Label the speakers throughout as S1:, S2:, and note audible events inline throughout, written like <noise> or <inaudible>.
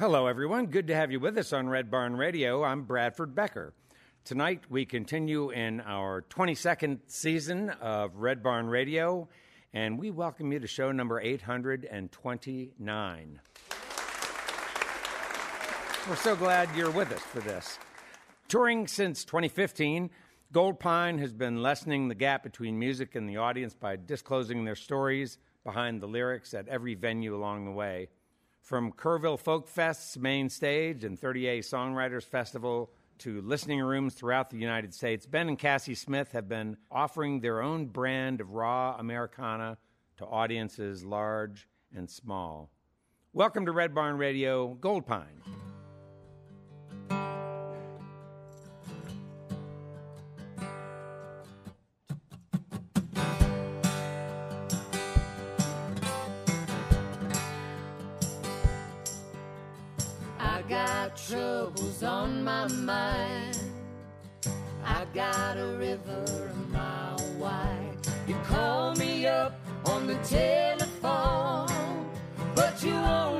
S1: Hello, everyone. Good to have you with us on Red Barn Radio. I'm Bradford Becker. Tonight, we continue in our 22nd season of Red Barn Radio, and we welcome you to show number 829. We're so glad you're with us for this. Touring since 2015, Goldpine has been lessening the gap between music and the audience by disclosing their stories behind the lyrics at every venue along the way. From Kerrville Folk Fest's main stage and 30A Songwriters Festival to listening rooms throughout the United States, Ben and Kassie Smith have been offering their own brand of raw Americana to audiences large and small. Welcome to Red Barn Radio,
S2: Goldpine. On my mind. I got a river a mile wide. You call me up on the telephone, but you only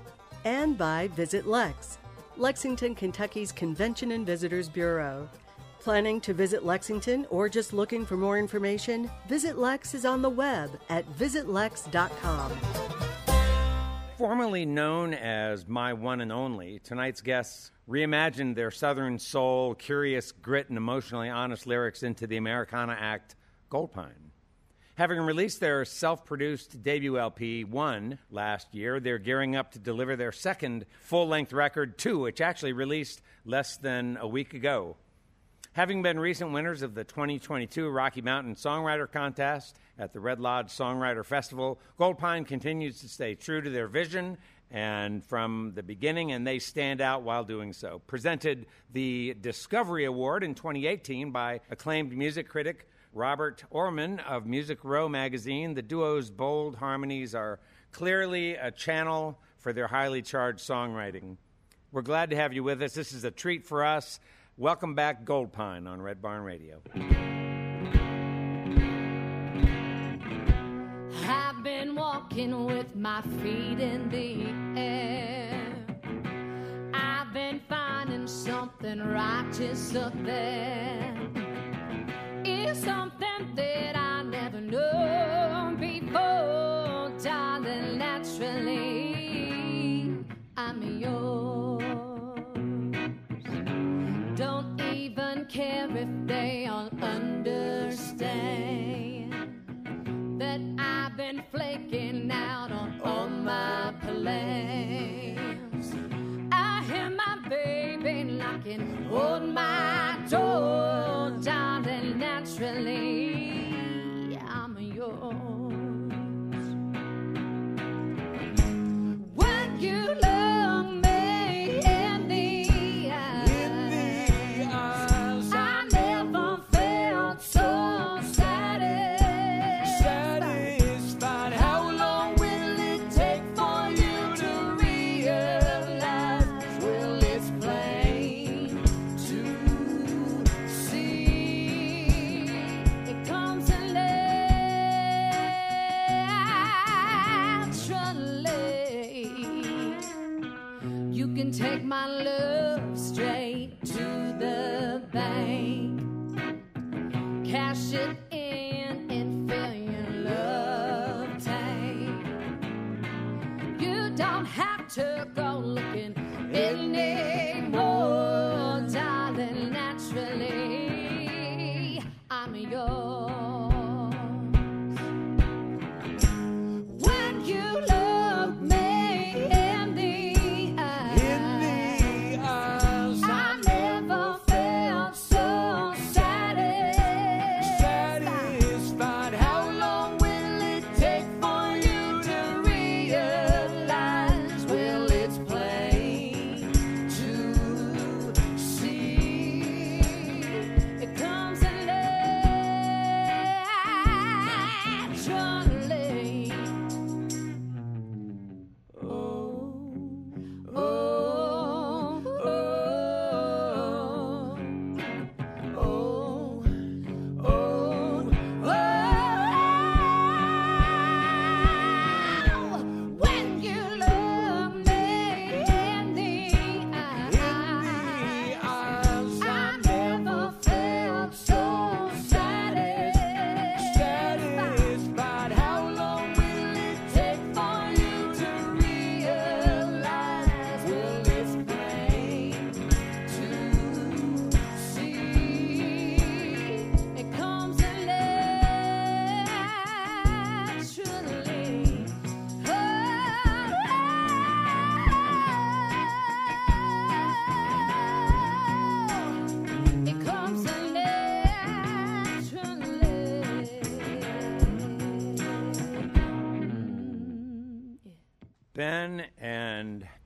S3: and by Visit Lex, Lexington, Kentucky's Convention and Visitors Bureau. Planning to visit Lexington or just looking for more information? Visit Lex is on the web at visitlex.com.
S1: Formerly known as My One and Only, tonight's guests reimagined their Southern soul, curious grit, and emotionally honest lyrics into the Americana act Goldpine. Having released their self produced debut LP, One, last year, they're gearing up to deliver their second full length record, Two, which actually released less than a week ago. Having been recent winners of the 2022 Rocky Mountain Songwriter Contest at the Red Lodge Songwriter Festival, Goldpine continues to stay true to their vision and from the beginning, and they stand out while doing so. Presented the Discovery Award in 2018 by acclaimed music critic Robert Oermann of Music Row magazine, the duo's bold harmonies are clearly a channel for their highly charged songwriting. We're glad to have you with us. This is a treat for us. Welcome back, Goldpine on Red Barn Radio.
S2: I've been walking with my feet in the air. I've been finding something righteous up there. Something that I never knew before, darling. Naturally, I'm yours. Don't even care if they all understand that I've been flaking out on all my plans. I hear my baby knocking on my door. Naturally, don't have to go looking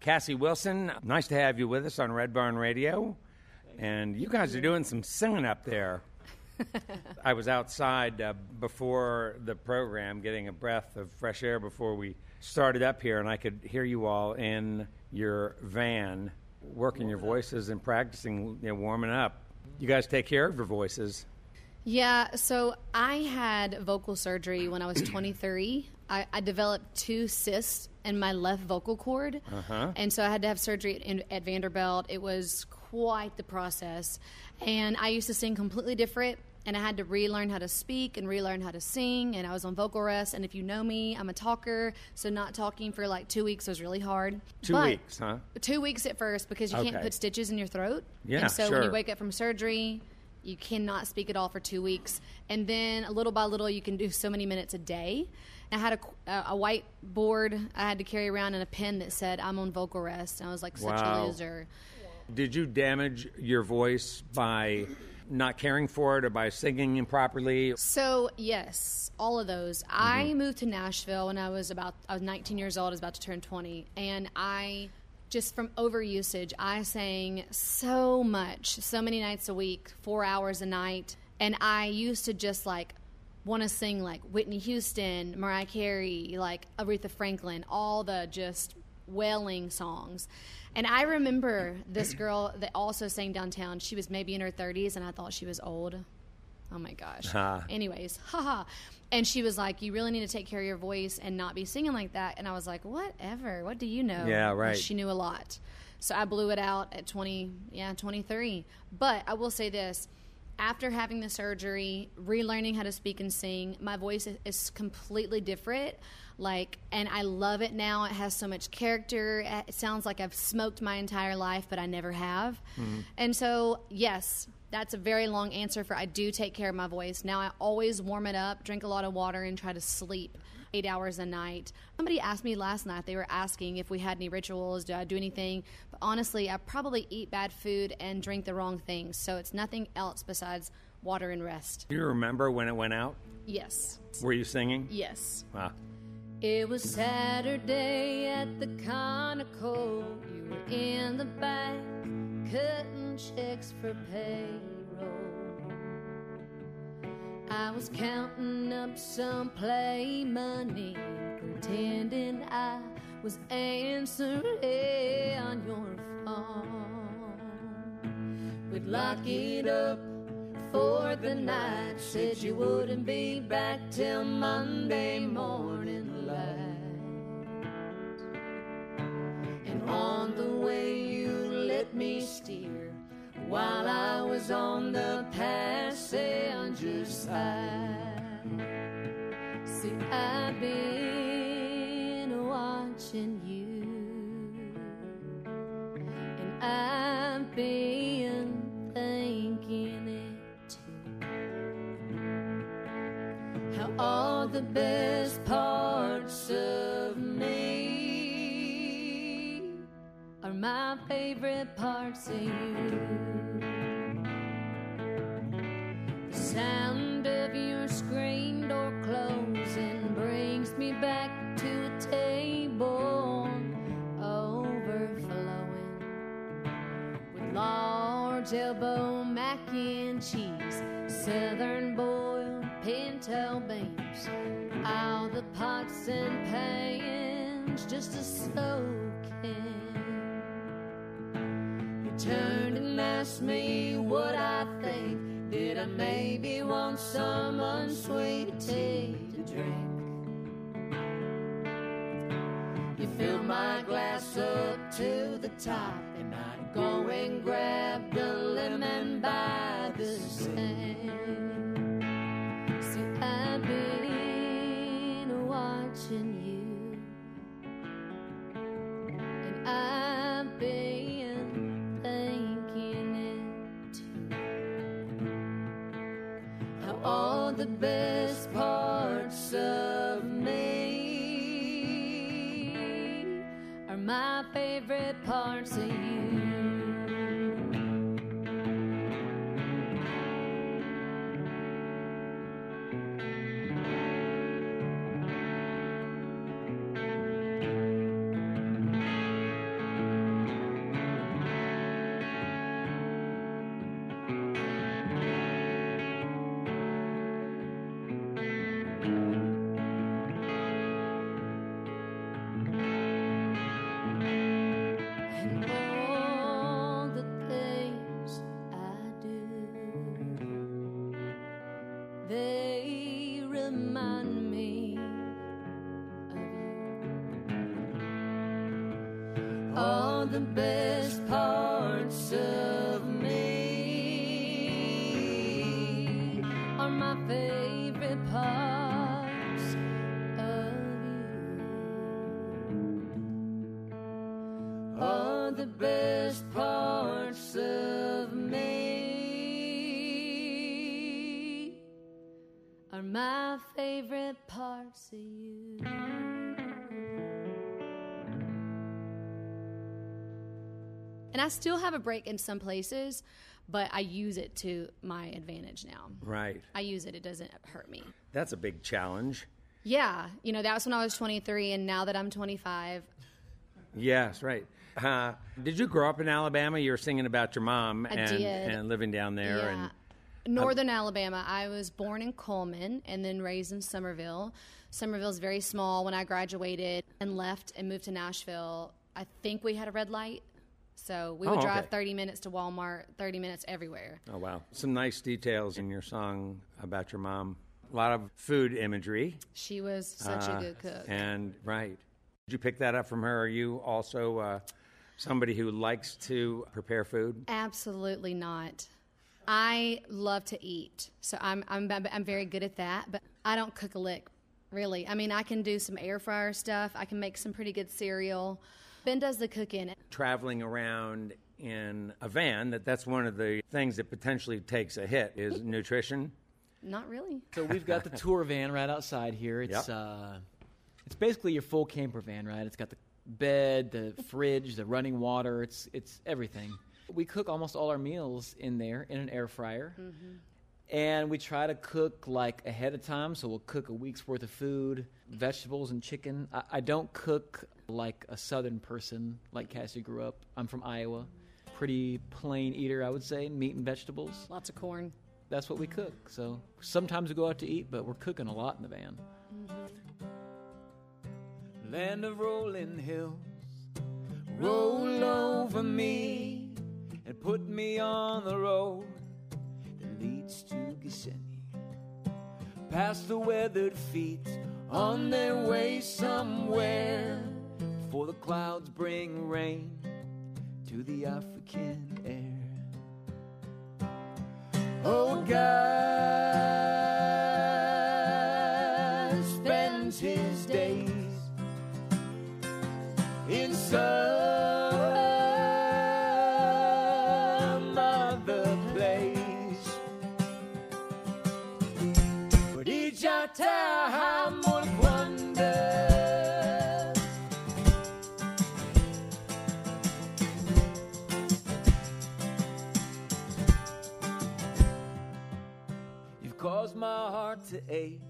S1: Kassie Wilson, nice to have you with us on Red Barn Radio. And you guys are doing some singing up there. <laughs> I was outside uh, before the program getting a breath of fresh air before we started up here, and I could hear you all in your van working your voices and practicing, you know, warming up. You guys take care of your voices.
S4: Yeah, so I had vocal surgery when I was 23. I, I developed two cysts in my left vocal cord,
S1: Uh-huh.
S4: and so I had to have surgery in, at Vanderbilt. It was quite the process, and I used to sing completely different and I had to relearn how to speak and relearn how to sing. And I was on vocal rest. And if you know me, I'm a talker, so not talking for like two weeks was really hard.
S1: Two
S4: But-
S1: weeks, huh?
S4: Two weeks at first because you can't put stitches in your throat.
S1: Yeah,
S4: And so when you wake up from surgery, you cannot speak at all for two weeks. And then a little by little, you can do so many minutes a day. I had a, a white board I had to carry around and a pen that said, I'm on vocal rest. And I was like such
S1: Wow.
S4: a loser.
S1: Did you damage your voice by not caring for it or by singing improperly?
S4: So yes, all of those. I mm-hmm. moved to Nashville when I was about I was 19 years old. I was about to turn 20, and I just from overusage, I sang so much, so many nights a week, four hours a night, and I used to just like want to sing like Whitney Houston, Mariah Carey, like Aretha Franklin, all the just wailing songs. And I remember this girl that also sang downtown. She was maybe in her 30s, and I thought she was old. Oh my gosh.
S1: Ha.
S4: Anyways, haha. And she was like, "You really need to take care of your voice and not be singing like that." And I was like, "Whatever. What do you know?"
S1: Yeah,
S4: And
S1: right.
S4: She knew a lot. So I blew it out at 20, yeah, 23. But I will say this, after having the surgery, relearning how to speak and sing, my voice is, completely different. Like, and I love it now. It has so much character. It sounds like I've smoked my entire life, but I never have. Mm-hmm. And so, yes, that's a very long answer for I do take care of my voice. Now I always warm it up, drink a lot of water, and try to sleep eight hours a night. Somebody asked me last night, they were asking if we had any rituals, do I do anything? But honestly, I probably eat bad food and drink the wrong things. So it's nothing else besides water and rest.
S1: Do you remember when it went out?
S4: Yes.
S1: Were you singing?
S4: Yes.
S1: Wow.
S2: It was Saturday at the Conoco. You were in the back, cutting checks for payroll. I was counting up some play money, pretending I was answering on your phone. We'd lock it up for the night. Said you wouldn't be back till Monday morning light. And on the way, you let me steer while I was on the passenger side. See, I've been watching you, and I've been thinking it too. How all the best parts of me are my favorite parts of you. Sound of your screen door closing brings me back to a table overflowing with large elbow mac and cheese, southern boiled pinto beans, all the pots and pans just a soaking. You turned and asked me what I think. I maybe want some unsweet tea to drink? You filled my glass up to the top, and I'd go and grab the lemon by the best parts of me are my favorite parts of you. Are my favorite parts of you. Are the best parts of me. Are my favorite parts of you.
S4: And I still have a break in some places, but I use it to my advantage now.
S1: Right.
S4: I use it, it doesn't hurt me.
S1: That's a big challenge.
S4: Yeah, you know, that was when I was 23, and now that I'm 25,
S1: Yes, right. Uh, did you grow up in Alabama? You were singing about your mom
S4: I
S1: and,
S4: did.
S1: and living down there.
S4: yeah.
S1: And
S4: Northern Alabama. I was born in Cullman and then raised in Somerville. Somerville's very small. When I graduated and left and moved to Nashville, I think we had a red light. So we would
S1: Oh,
S4: drive
S1: okay.
S4: 30 minutes to Walmart, 30 minutes everywhere.
S1: oh wow, some nice details in your song about your mom. A lot of food imagery.
S4: She was such
S1: Uh,
S4: a good cook.
S1: And right, did you pick that up from her? Are you also uh, somebody who likes to prepare food?
S4: Absolutely not. I love to eat, so I'm I'm I'm very good at that. But I don't cook a lick, really. I mean, I can do some air fryer stuff. I can make some pretty good cereal. Ben does the cooking.
S1: Traveling around in a van, that that's one of the things that potentially takes a hit is <laughs> nutrition.
S4: Not really.
S5: So we've got the <laughs> tour van right outside here. It's
S1: Yep.
S5: uh, it's basically your full camper van, right? It's got the bed, the <laughs> fridge, the running water. It's it's everything. We cook almost all our meals in there in an air fryer. And we try to cook like ahead of time, so we'll cook a week's worth of food, vegetables and chicken. I, I don't cook like a southern person, like Kassie grew up. I'm from Iowa. Pretty plain eater, I would say, meat and vegetables
S4: Lots of corn.
S5: that's what we cook. So sometimes we go out to eat, but we're cooking a lot in the van. Mm-hmm. Land of rolling hills, roll over me and put me on the road to Gethsemane. Past the weathered feet on their way somewhere before the clouds bring rain to the African air. Oh, God spends his days in some ache.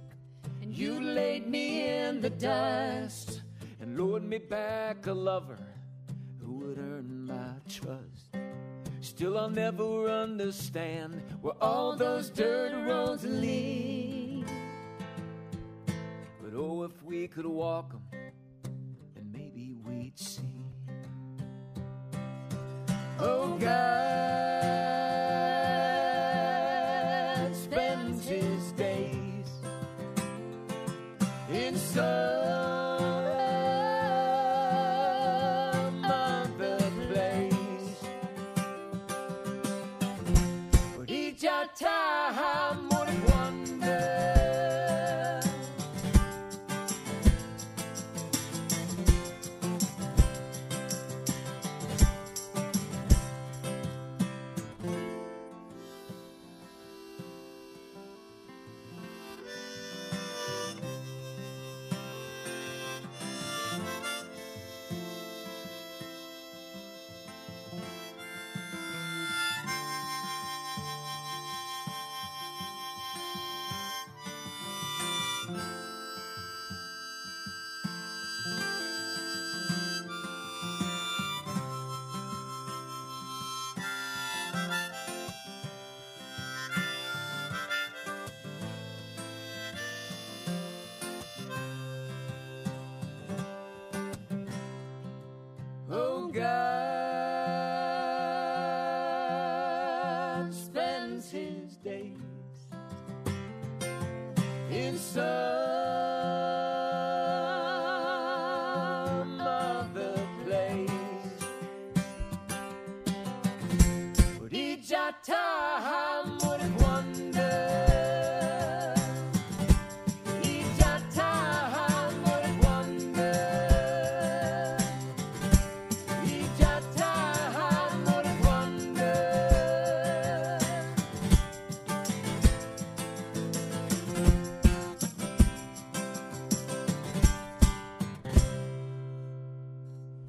S5: And you laid me in the dust and lured me back a lover who would earn my trust. Still, I'll never understand where all those dirt roads lead. But oh, if we could walk 'em, then maybe we'd see. Oh, God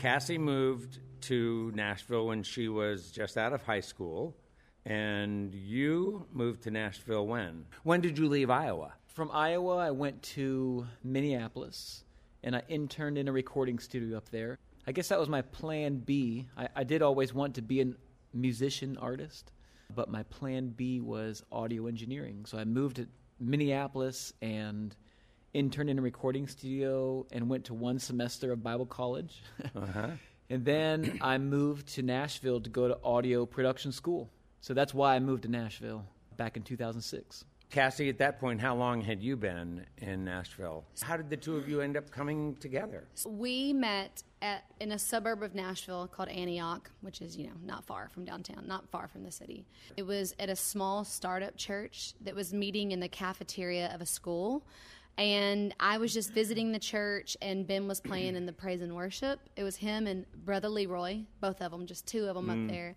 S1: Kassie moved to Nashville when she was just out of high school, and you moved to Nashville when? When did you leave Iowa?
S5: From Iowa, I went to Minneapolis and I interned in a recording studio up there. I guess that was my plan B. I, I did always want to be a musician artist, but my plan B was audio engineering. So I moved to Minneapolis and interned in a recording studio and went to one semester of Bible college. <laughs>
S1: Uh-huh.
S5: and then I moved to Nashville to go to audio production school. So that's why I moved to Nashville back in 2006.
S1: Kassie, at that point, how long had you been in Nashville? How did the two of you end up coming together?
S4: We met at in a suburb of Nashville called Antioch, which is you know not far from downtown, not far from the city. It was at a small startup church that was meeting in the cafeteria of a school. And I was just visiting the church, and Ben was playing in the praise and worship. It was him and Brother Leroy, both of them, just two of them up there.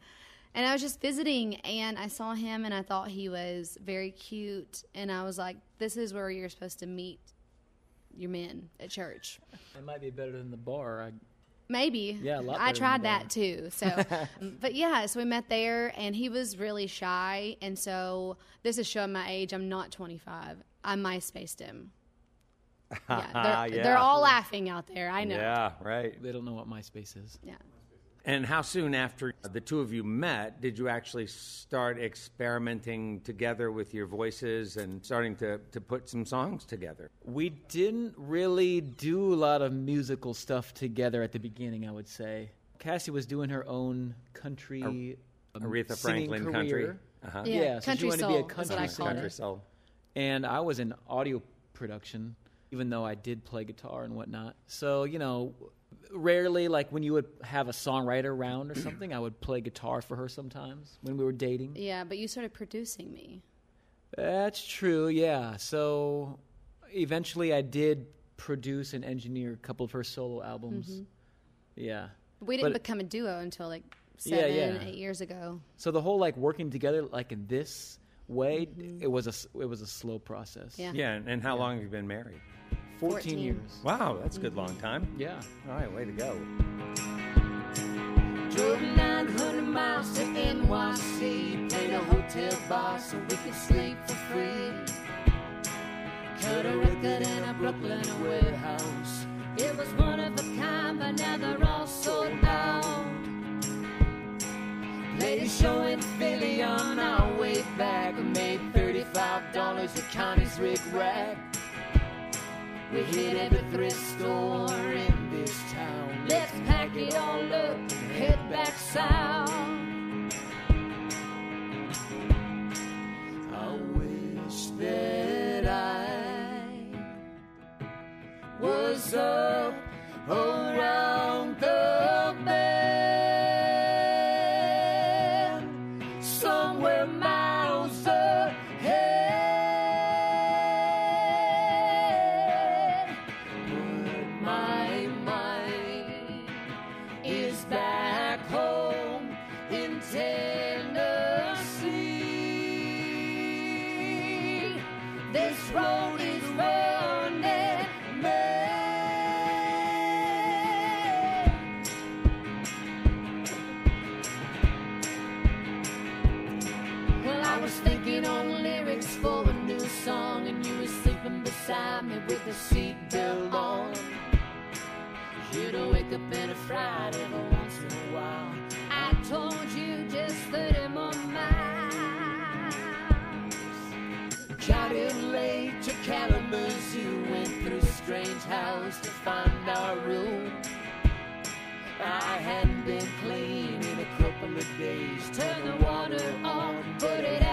S4: And I was just visiting, and I saw him, and I thought he was very cute. And I was like, "This is where you're supposed to meet your men at church."
S5: It might be better than the bar. I,
S4: Maybe.
S5: Yeah, a lot
S4: I tried
S5: that.
S4: that too. So, <laughs> um, but yeah, so we met there, and he was really shy. And so this is showing my age. I'm not 25. I MySpaced him. <laughs> Yeah, they're, <laughs>
S1: Yeah.
S4: they're all laughing out there. I know.
S1: Yeah, right.
S5: they don't know what MySpace is.
S4: Yeah.
S1: And how soon after the two of you met did you actually start experimenting together with your voices and starting to, to put some songs together?
S5: We didn't really do a lot of musical stuff together at the beginning, I would say. Kassie was doing her own country, um,
S1: Aretha
S5: singing
S1: Franklin
S5: career.
S1: country. Uh-huh.
S4: Yeah,
S5: Yeah, so she
S4: country
S5: wanted to
S4: soul
S5: be a
S4: is what
S5: country
S4: I
S5: singer.
S1: Country
S4: it.
S1: soul.
S5: And I was in audio production, even though I did play guitar and whatnot. So, you know, rarely, like when you would have a songwriter around or something, I would play guitar for her sometimes when we were dating.
S4: Yeah, but you started producing me.
S5: That's true, yeah. So eventually I did produce and engineer a couple of her solo albums. Mm-hmm. Yeah.
S4: But we didn't
S5: But-
S4: become a duo until like seven,
S5: yeah.
S4: eight years ago.
S5: So the whole like working together like in this way, mm-hmm. it was a s- it was a slow process.
S4: Yeah.
S1: Yeah, and, and how long have you been married?
S5: 14,
S4: 14.
S5: years.
S1: Wow, that's a good long time.
S5: Yeah.
S1: All right, way to go.
S2: Drove 900 miles to NYC, played a hotel bar so we could sleep for free. Cut a record in a Brooklyn warehouse. It was one of a kind, but now they're all sold out. Played a show in Philly on our way back. I made $35 at Connie's Ric Rac. We hit every thrift store in this town. Let's pack it all up and head back south. I wish that I was up around the with seatbelt on. You'd wake up in a fright every once in a while. I told you just 30 more miles. Got in late to Kalamazoo, went through a strange house to find our room. I hadn't been clean in a couple of days. Turned the water on, but it hadn't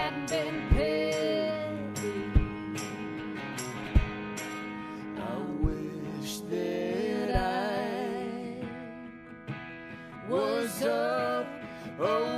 S2: up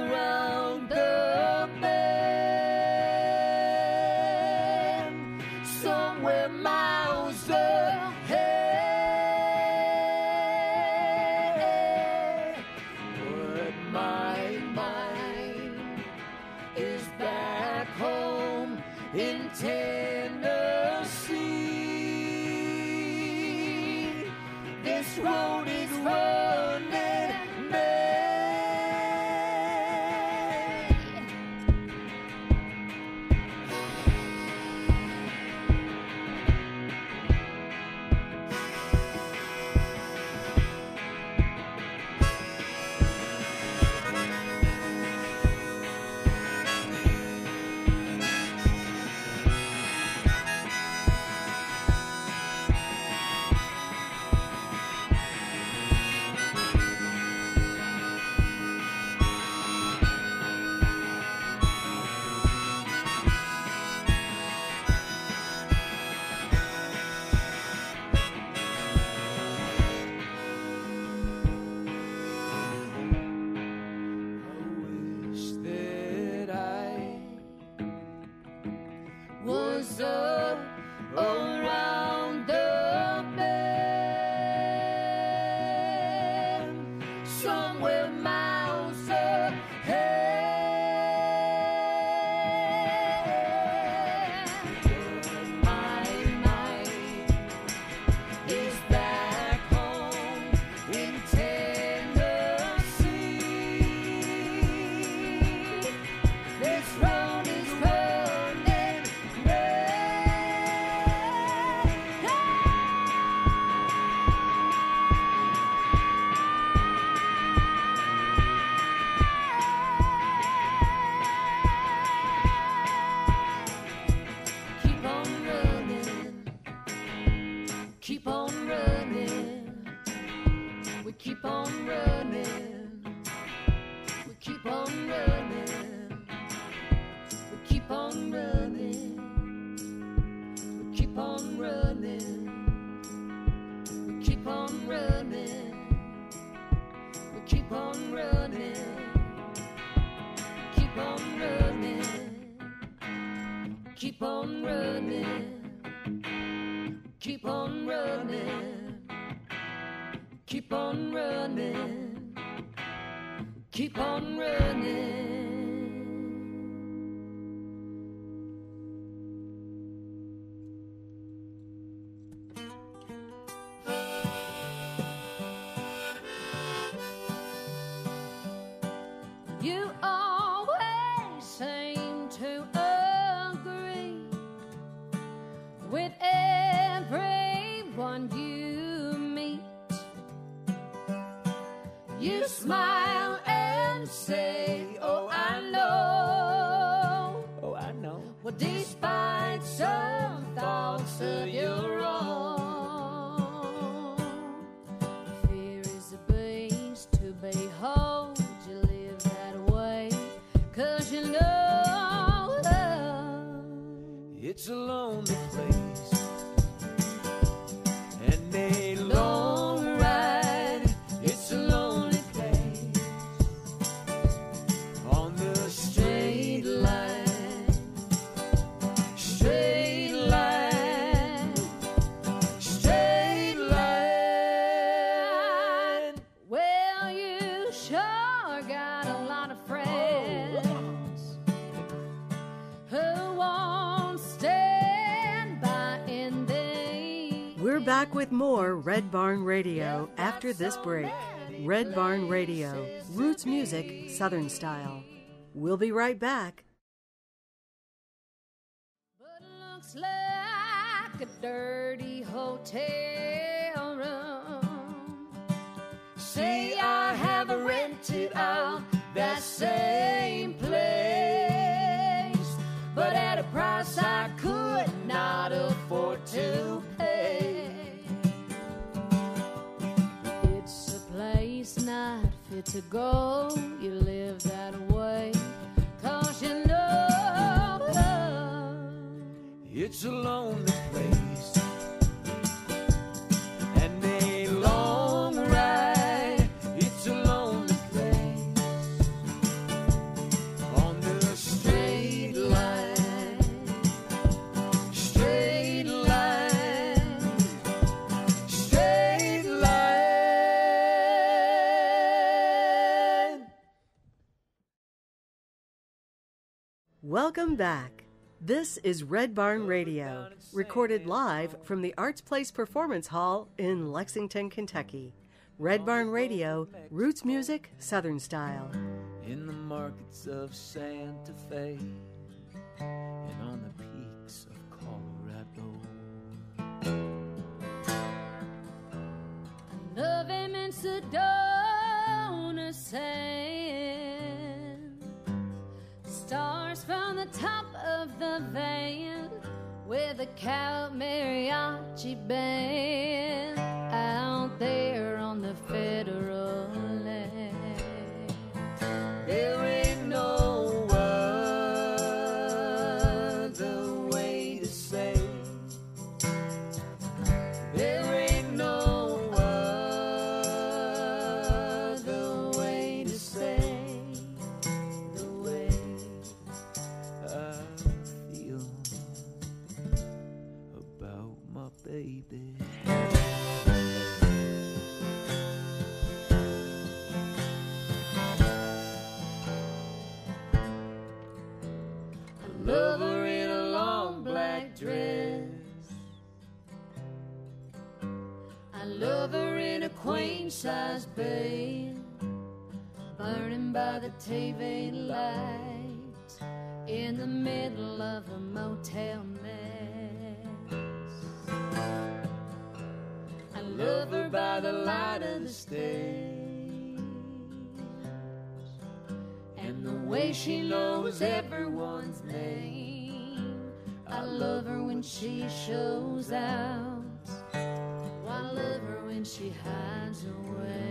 S2: this
S3: break. Red Barn Radio, roots music, Southern style. We'll be right back.
S2: But looks like a dirty hotel room. Say I have rented out that same place, but at a price I could not afford to to go. You live that way, cause you know.
S6: It's a lonely
S3: Welcome back. This is Red Barn Radio, recorded live from the Arts Place Performance Hall in Lexington, Kentucky. Red Barn Radio, roots music, Southern style.
S6: in the markets of Santa Fe and on the peaks of Colorado.
S2: Love him in Sedona sand. Stars from the top of the van with a cow mariachi band out there on the federal
S6: I love her in a
S2: queen size bed, burning by the TV lights in the middle of a motel mess. I love her by the light of the stage. And the way she knows everyone's name. I love her when she shows out. She hides away.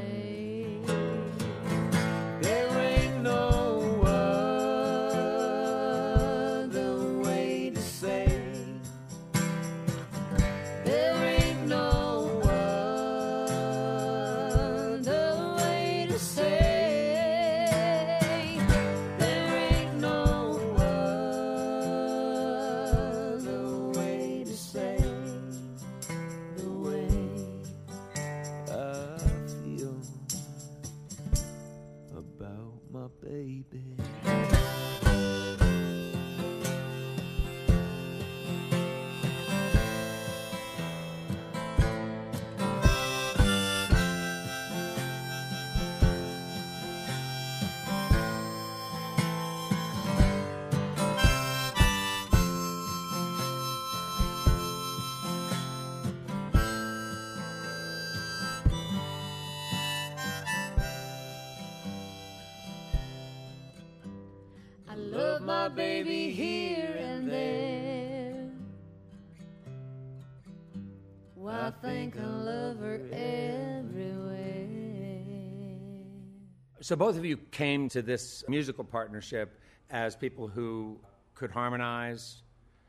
S1: So both of you came to this musical partnership as people who could harmonize.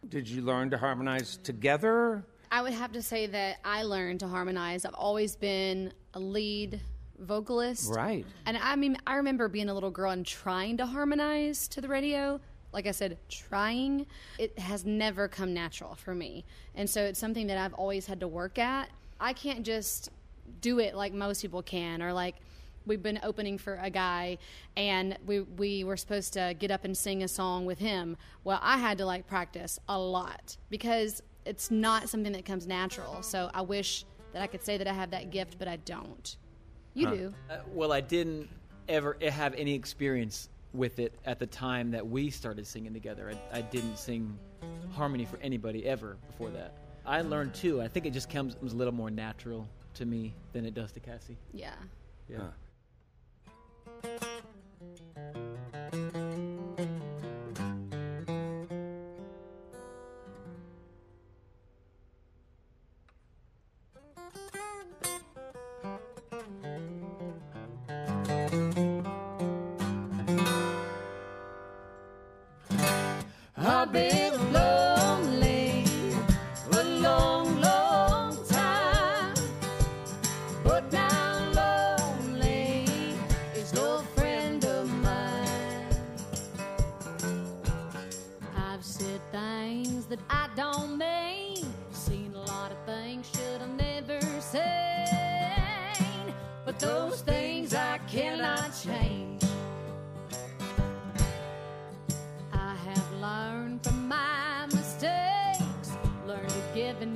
S1: Did you learn to harmonize together?
S4: I would have to say that I learned to harmonize. I've always been a lead vocalist.
S1: Right.
S4: And I mean, I remember being a little girl and trying to harmonize to the radio. Like I said, trying. It has never come natural for me. And so it's something that I've always had to work at. I can't just do it like most people can or like we've been opening for a guy and we we were supposed to get up and sing a song with him. Well, I had to like practice a lot because it's not something that comes natural. So I wish that I could say that I have that gift, but I don't. You do.
S5: Uh, well, I didn't ever have any experience with it at the time that we started singing together. I, I didn't sing harmony for anybody ever before that. I learned too. I think it just comes, comes a little more natural to me than it does to Kassie.
S4: Yeah.
S5: Yeah.
S2: I've Mm-hmm.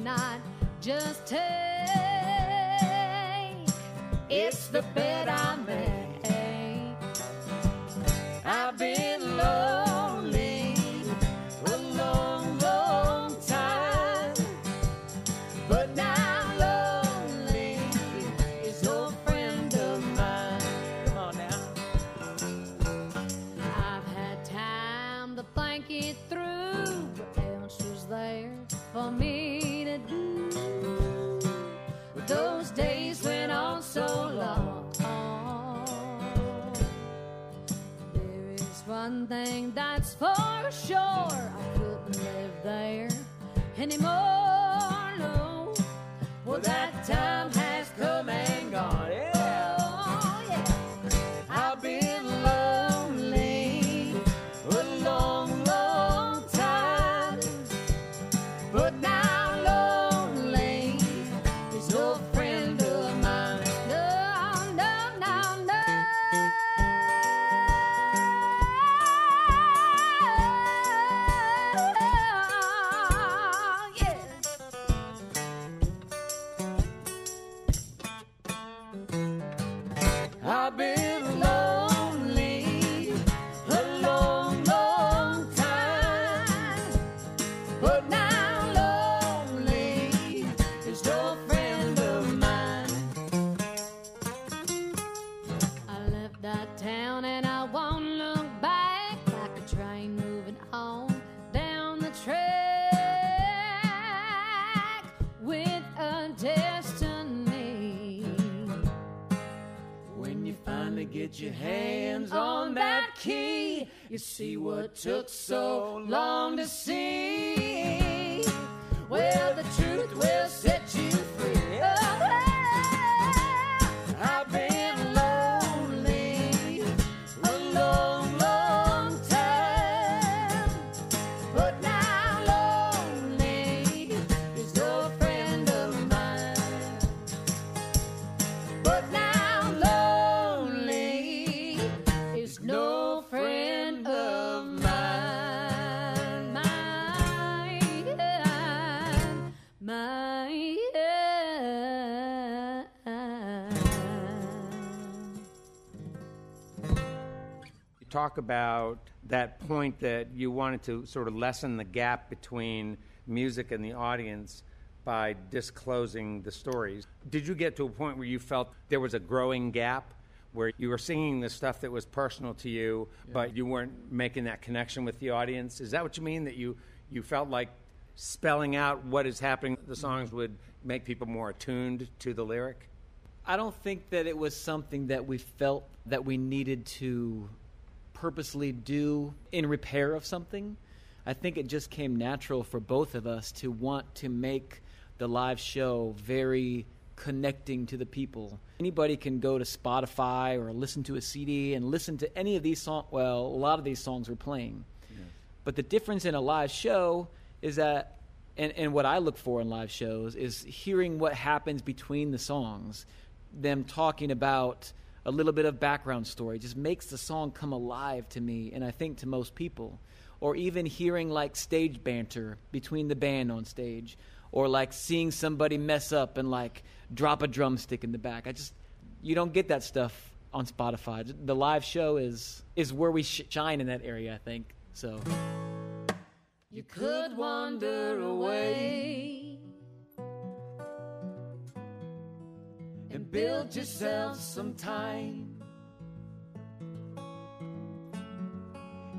S2: Not just take. It's the bet I make. I've been one thing that's for sure. I couldn't live there anymore. No. Well, that
S6: finally get your hands on that key, you see what took so long to see.
S2: Well, the truth will set
S1: talk about that point that you wanted to sort of lessen the gap between music and the audience by disclosing the stories. Did you get to a point where you felt there was a growing gap where you were singing the stuff that was personal to you, but you weren't making that connection with the audience. Is that what you mean? That you you felt like spelling out what is happening, the songs would make people more attuned to the lyric?
S5: I don't think that it was something that we felt that we needed to purposely do in repair of something. I think it just came natural for both of us to want to make the live show very connecting to the people. Anybody can go to Spotify or listen to a CD and listen to any of these songs. Well, a lot of these songs we're playing. But the difference in a live show is that, and, and what I look for in live shows is hearing what happens between the songs, them talking about a little bit of background story just makes the song come alive to me, and I think to most people. Or even hearing like stage banter between the band on stage, or like seeing somebody mess up and like drop a drumstick in the back. I just, you don't get that stuff on Spotify. The live show is is where we sh- shine in that area, I think. So.
S2: You could wander away and build yourself some time.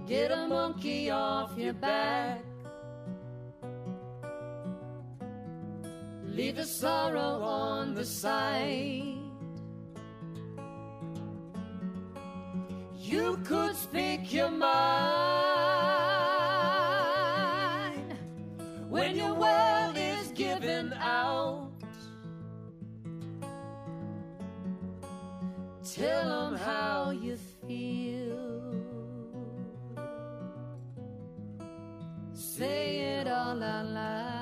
S2: Get a monkey off your back. Leave the sorrow on the side. You could speak your mind Tell them how you feel. Say it all out loud.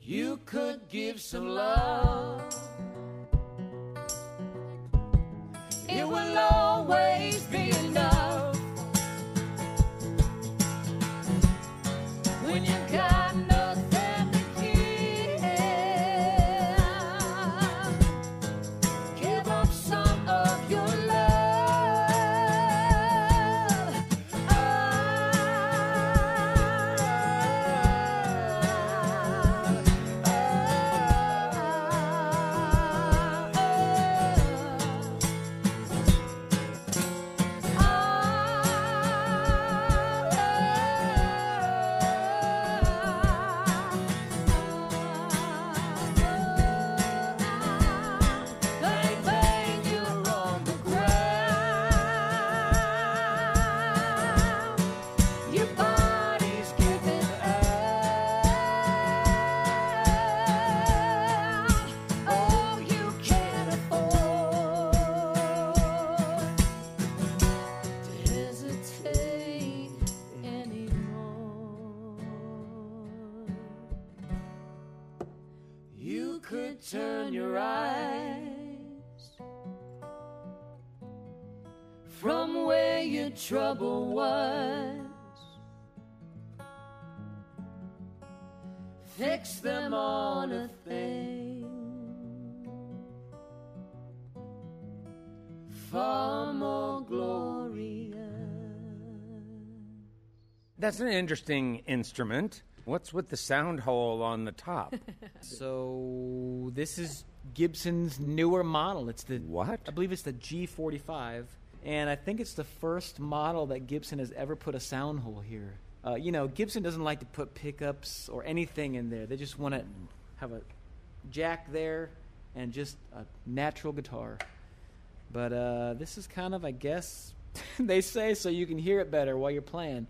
S2: You could give some love. Fix them on a thing far more glorious.
S1: That's an interesting instrument. What's with the sound hole on the top? <laughs>
S5: So this is Gibson's newer model. It's the
S1: What?
S5: I believe it's the G45, and I think it's the first model that Gibson has ever put a sound hole here. Uh, you know, Gibson doesn't like to put pickups or anything in there. They just want to have a jack there and just a natural guitar. But uh, this is kind of, I guess, <laughs> they say so you can hear it better while you're playing.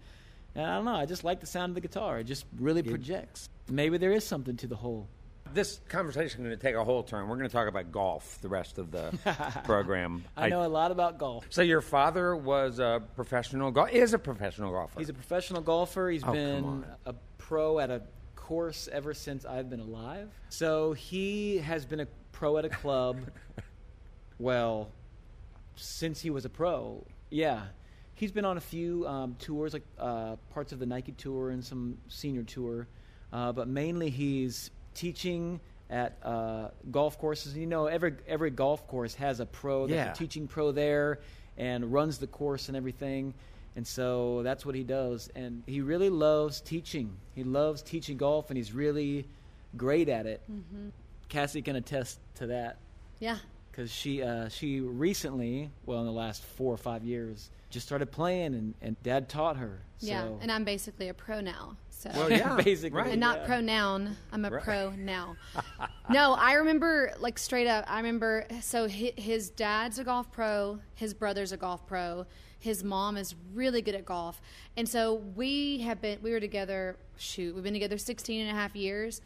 S5: And I don't know. I just like the sound of the guitar. It just really projects. Maybe there is something to the whole.
S1: This conversation is going to take a whole turn. We're going to talk about golf the rest of the <laughs> program.
S5: I know a lot about golf.
S1: So your father was a professional golf is a professional golfer.
S5: He's a professional golfer. He's
S1: Oh,
S5: been a pro at a course ever since I've been alive. So he has been a pro at a club. <laughs> well, since he was a pro, yeah. He's been on a few um, tours, like uh, parts of the Nike tour and some senior tour, uh, but mainly he's teaching at uh, golf courses. You know, every every golf course has a pro. There's
S1: Yeah.
S5: a teaching pro there, and runs the course and everything. And so that's what he does. And he really loves teaching. He loves teaching golf, and he's really great at it. Mm-hmm. Kassie can attest to that.
S4: Yeah.
S5: Because she uh, she recently, well, in the last four or five years, just started playing, and, and Dad taught her. So.
S4: Yeah, and I'm basically a pro now. So
S1: Well, yeah, <laughs>
S5: basically,
S1: right.
S4: and not
S5: yeah.
S4: pro noun. I'm a
S1: Right.
S4: pro now. <laughs> no, I remember like straight up. I remember so his, his dad's a golf pro, his brother's a golf pro, his mom is really good at golf, and so we have been we were together. Shoot, we've been together 16 and a half years.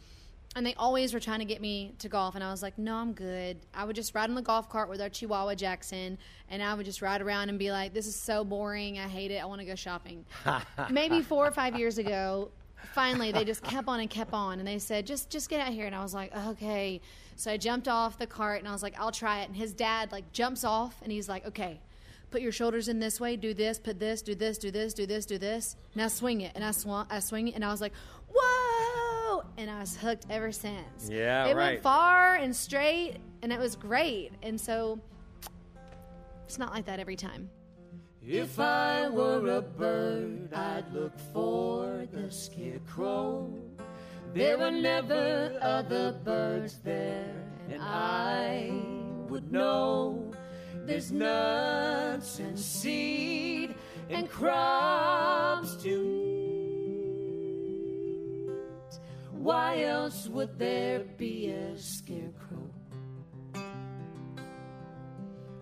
S4: And they always were trying to get me to golf, and I was like, "No, I'm good." I would just ride in the golf cart with our Chihuahua Jackson, and I would just ride around and be like, "This is so boring. I hate it. I want to go shopping." <laughs> Maybe four or five years ago, finally they just kept on and kept on and they said just just get out here. And i was like okay. So i jumped off the cart and i was like i'll try it. And his dad like jumps off and he's like okay put your shoulders in this way do this put this do this do this do this do this now swing it. And i swung i swing it and i was like whoa! And i was hooked ever since.
S1: Yeah,
S4: it
S1: right.
S4: went far and straight and it was great. And so it's not like that every time
S2: If I were a bird, I'd look for the scarecrow. There were never other birds there, and I would know there's nuts and seed and crops to eat. Why else would there be a scarecrow?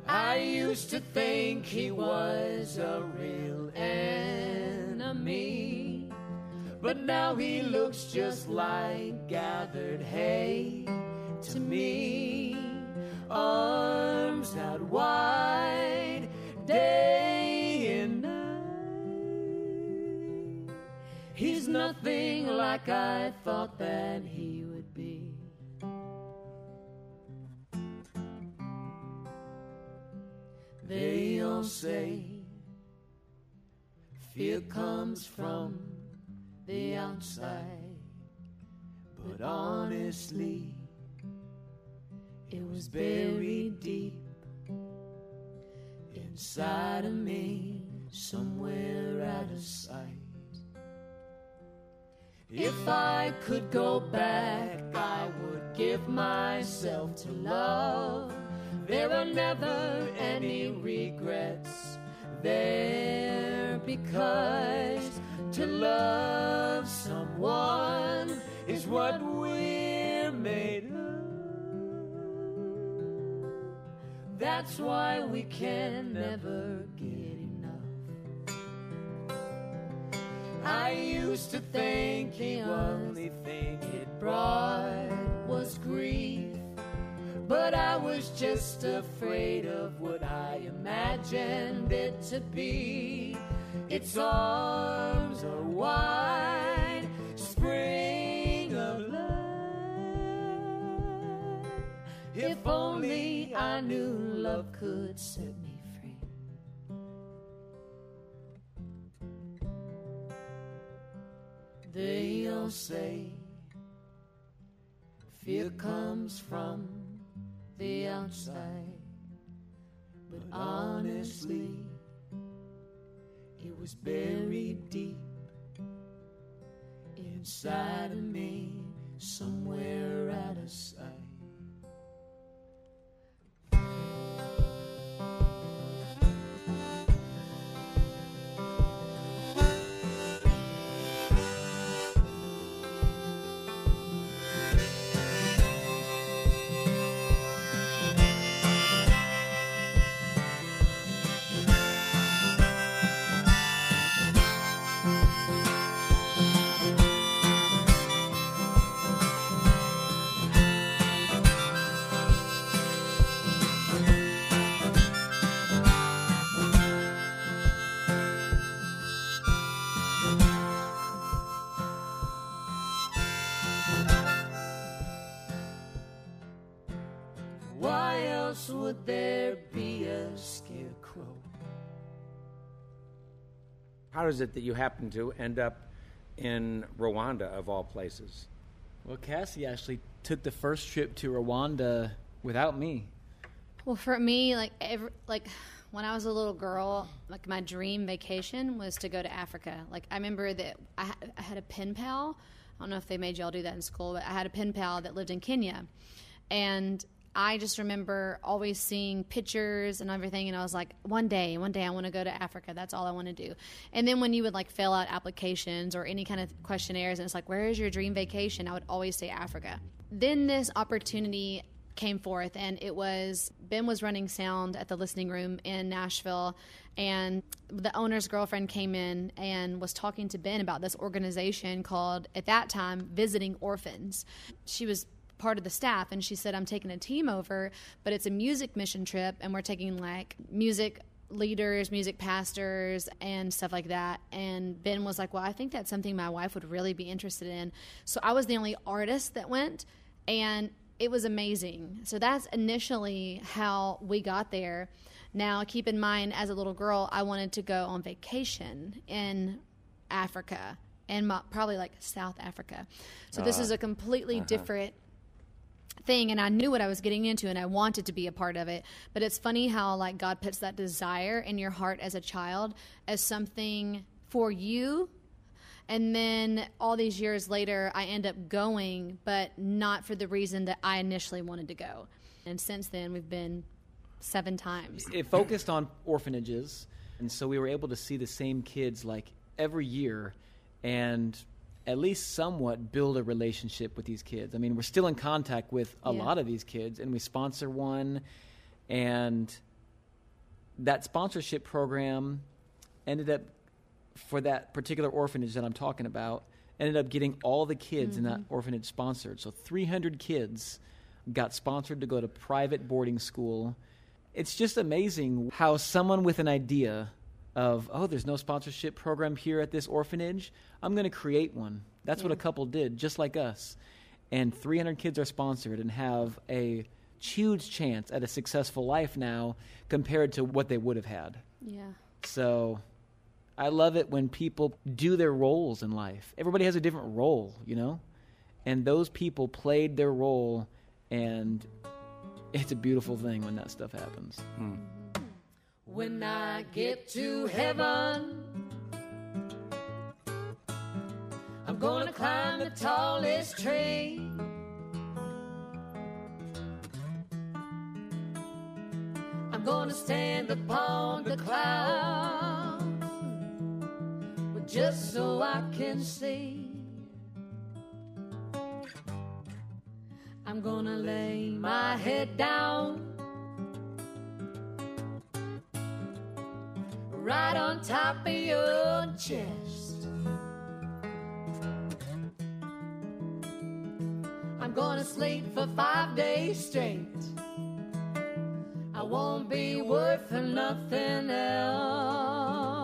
S2: I used to think he was a real enemy, but now he looks just like gathered hay to me. Arms out wide, day and night. He's nothing like I thought that he They all say fear comes from the outside, but honestly, it was buried deep inside of me, somewhere out of sight. If I could go back, I would give myself to love. There are never any regrets there because to love someone is what we're made of. That's why we can never get enough. I used to think the only thing it brought was grief. But I was just afraid of what I imagined it to be. Its arms are wide, spring of love. If only I knew love could set me free. They all say fear comes from the outside, but honestly, it was buried deep inside of me, somewhere out of sight.
S1: How is it that you happen to end up in Rwanda, of all places?
S5: Well, Kassie actually took the first trip to Rwanda without me.
S4: Well, for me, like every like when I was a little girl, like my dream vacation was to go to Africa. Like I remember that I, I had a pen pal. I don't know if they made y'all do that in school, but I had a pen pal that lived in Kenya, and I just remember always seeing pictures and everything, and I was like, one day, one day, I want to go to Africa. That's all I want to do. And then when you would like fill out applications or any kind of questionnaires, and it's like, where is your dream vacation? I would always say Africa. Then this opportunity came forth and it was Ben was running sound at the listening room in Nashville and the owner's girlfriend came in and was talking to Ben about this organization called at that time Visiting Orphans. She was part of the staff and she said I'm taking a team over but it's a music mission trip and we're taking like music leaders, music pastors, and stuff like that. And Ben was like, Well, I think that's something my wife would really be interested in. So I was the only artist that went. And it was amazing. So that's initially how we got there. Now, keep in mind, as a little girl, I wanted to go on vacation in Africa and probably like South Africa. So this ah. is a completely uh-huh. different thing and I knew what I was getting into and I wanted to be a part of it. But it's funny how like God puts that desire in your heart as a child as something for you and then all these years later, I end up going, but not for the reason that I initially wanted to go. And since then, we've been seven times.
S5: It focused on orphanages, and so we were able to see the same kids like every year and at least somewhat build a relationship with these kids. I mean, we're still in contact with a
S4: Yeah.
S5: lot of these kids, and we sponsor one, and that sponsorship program ended up for that particular orphanage that I'm talking about ended up getting all the kids in that mm-hmm. orphanage sponsored. So 300 kids got sponsored to go to private boarding school. It's just amazing how someone with an idea of, oh, there's no sponsorship program here at this orphanage, I'm going to create one. That's what a couple did, just like us. And 300 kids are sponsored and have a huge chance at a successful life now compared to what they would have had.
S4: Yeah.
S5: So I love it when people do their roles in life. Everybody has a different role, you know? And those people played their role, and it's a beautiful thing when that stuff happens. Hmm.
S2: When I get to heaven, I'm gonna climb the tallest tree. I'm gonna stand upon the clouds, just so I can see. I'm gonna lay my head down. Right on top of your chest. I'm gonna sleep for five days straight. I won't be worth nothing else.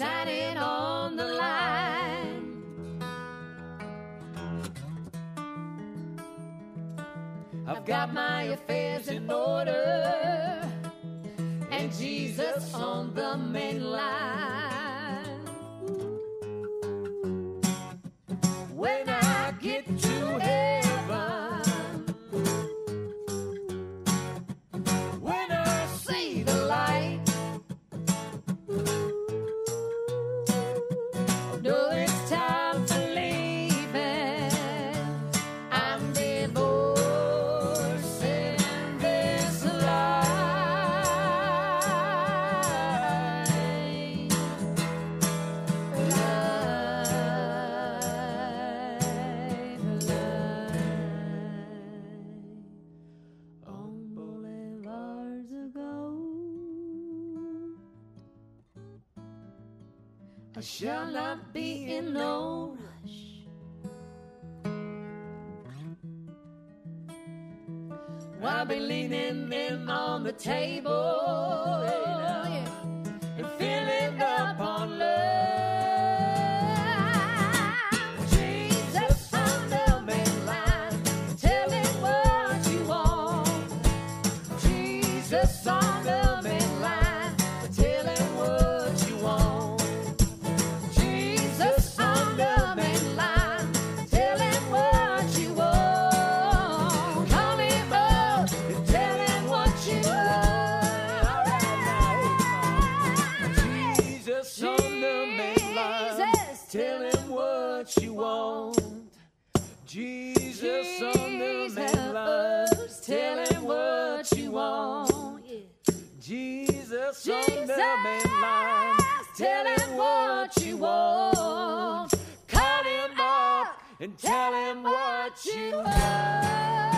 S2: And on the line. I've got my affairs in order and Jesus on the main line. Table tell him what you want. Jesus on the main line, tell him what you want. Jesus on the main line, tell him what you want. Call him up and tell him what you want.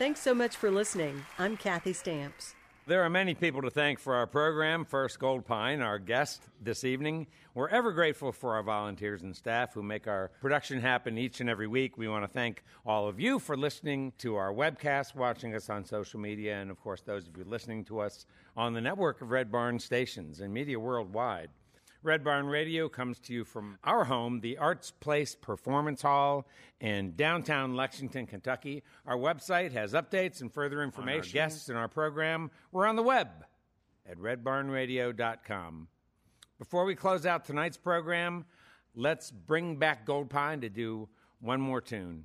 S3: Thanks so much for listening. I'm Kathy Stamps.
S1: There are many people to thank for our program. First, Goldpine, our guest this evening. We're ever grateful for our volunteers and staff who make our production happen each and every week. We want to thank all of you for listening to our webcast, watching us on social media, and of course, those of you listening to us on the network of Red Barn stations and media worldwide. Red Barn Radio comes to you from our home, the Arts Place Performance Hall in downtown Lexington, Kentucky. Our website has updates and further information. Guests in our program, we're on the web at redbarnradio.com. Before we close out tonight's program, let's bring back Goldpine to do one more tune.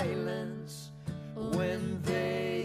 S2: Silence when they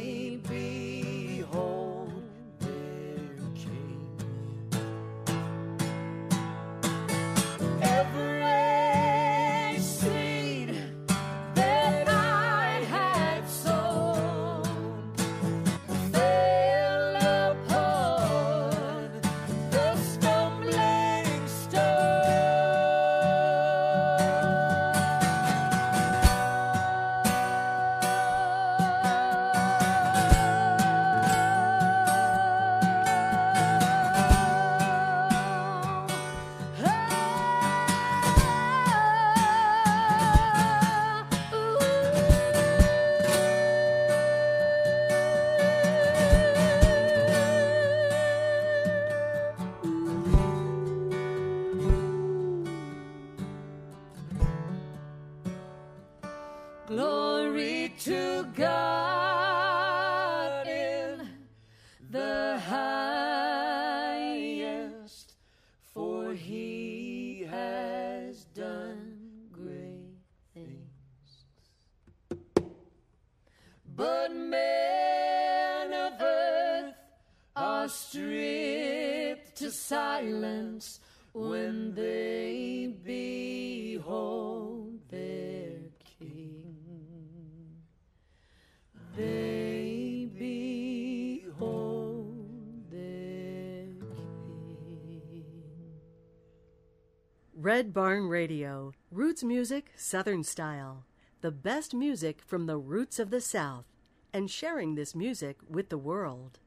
S3: Radio, Roots Music, Southern Style. The best music from the roots of the South, and sharing this music with the world.